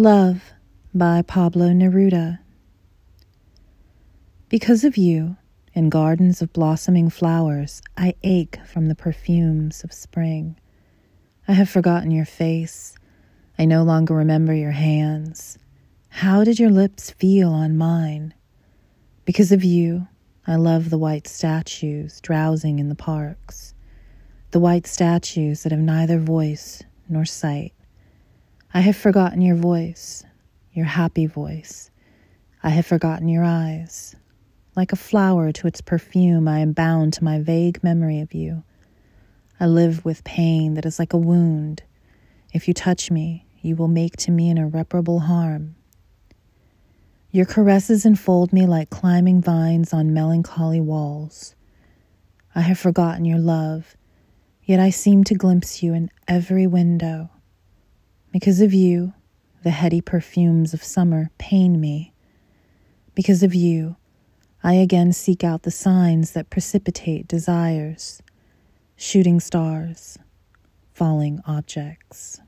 Love by Pablo Neruda. Because of you, in gardens of blossoming flowers, I ache from the perfumes of spring. I have forgotten your face. I no longer remember your hands. How did your lips feel on mine? Because of you, I love the white statues drowsing in the parks, the white statues that have neither voice nor sight. I have forgotten your voice, your happy voice. I have forgotten your eyes. Like a flower to its perfume, I am bound to my vague memory of you. I live with pain that is like a wound. If you touch me, you will make to me an irreparable harm. Your caresses enfold me like climbing vines on melancholy walls. I have forgotten your love, yet I seem to glimpse you in every window. Because of you, the heady perfumes of summer pain me. Because of you, I again seek out the signs that precipitate desires shooting stars, falling objects.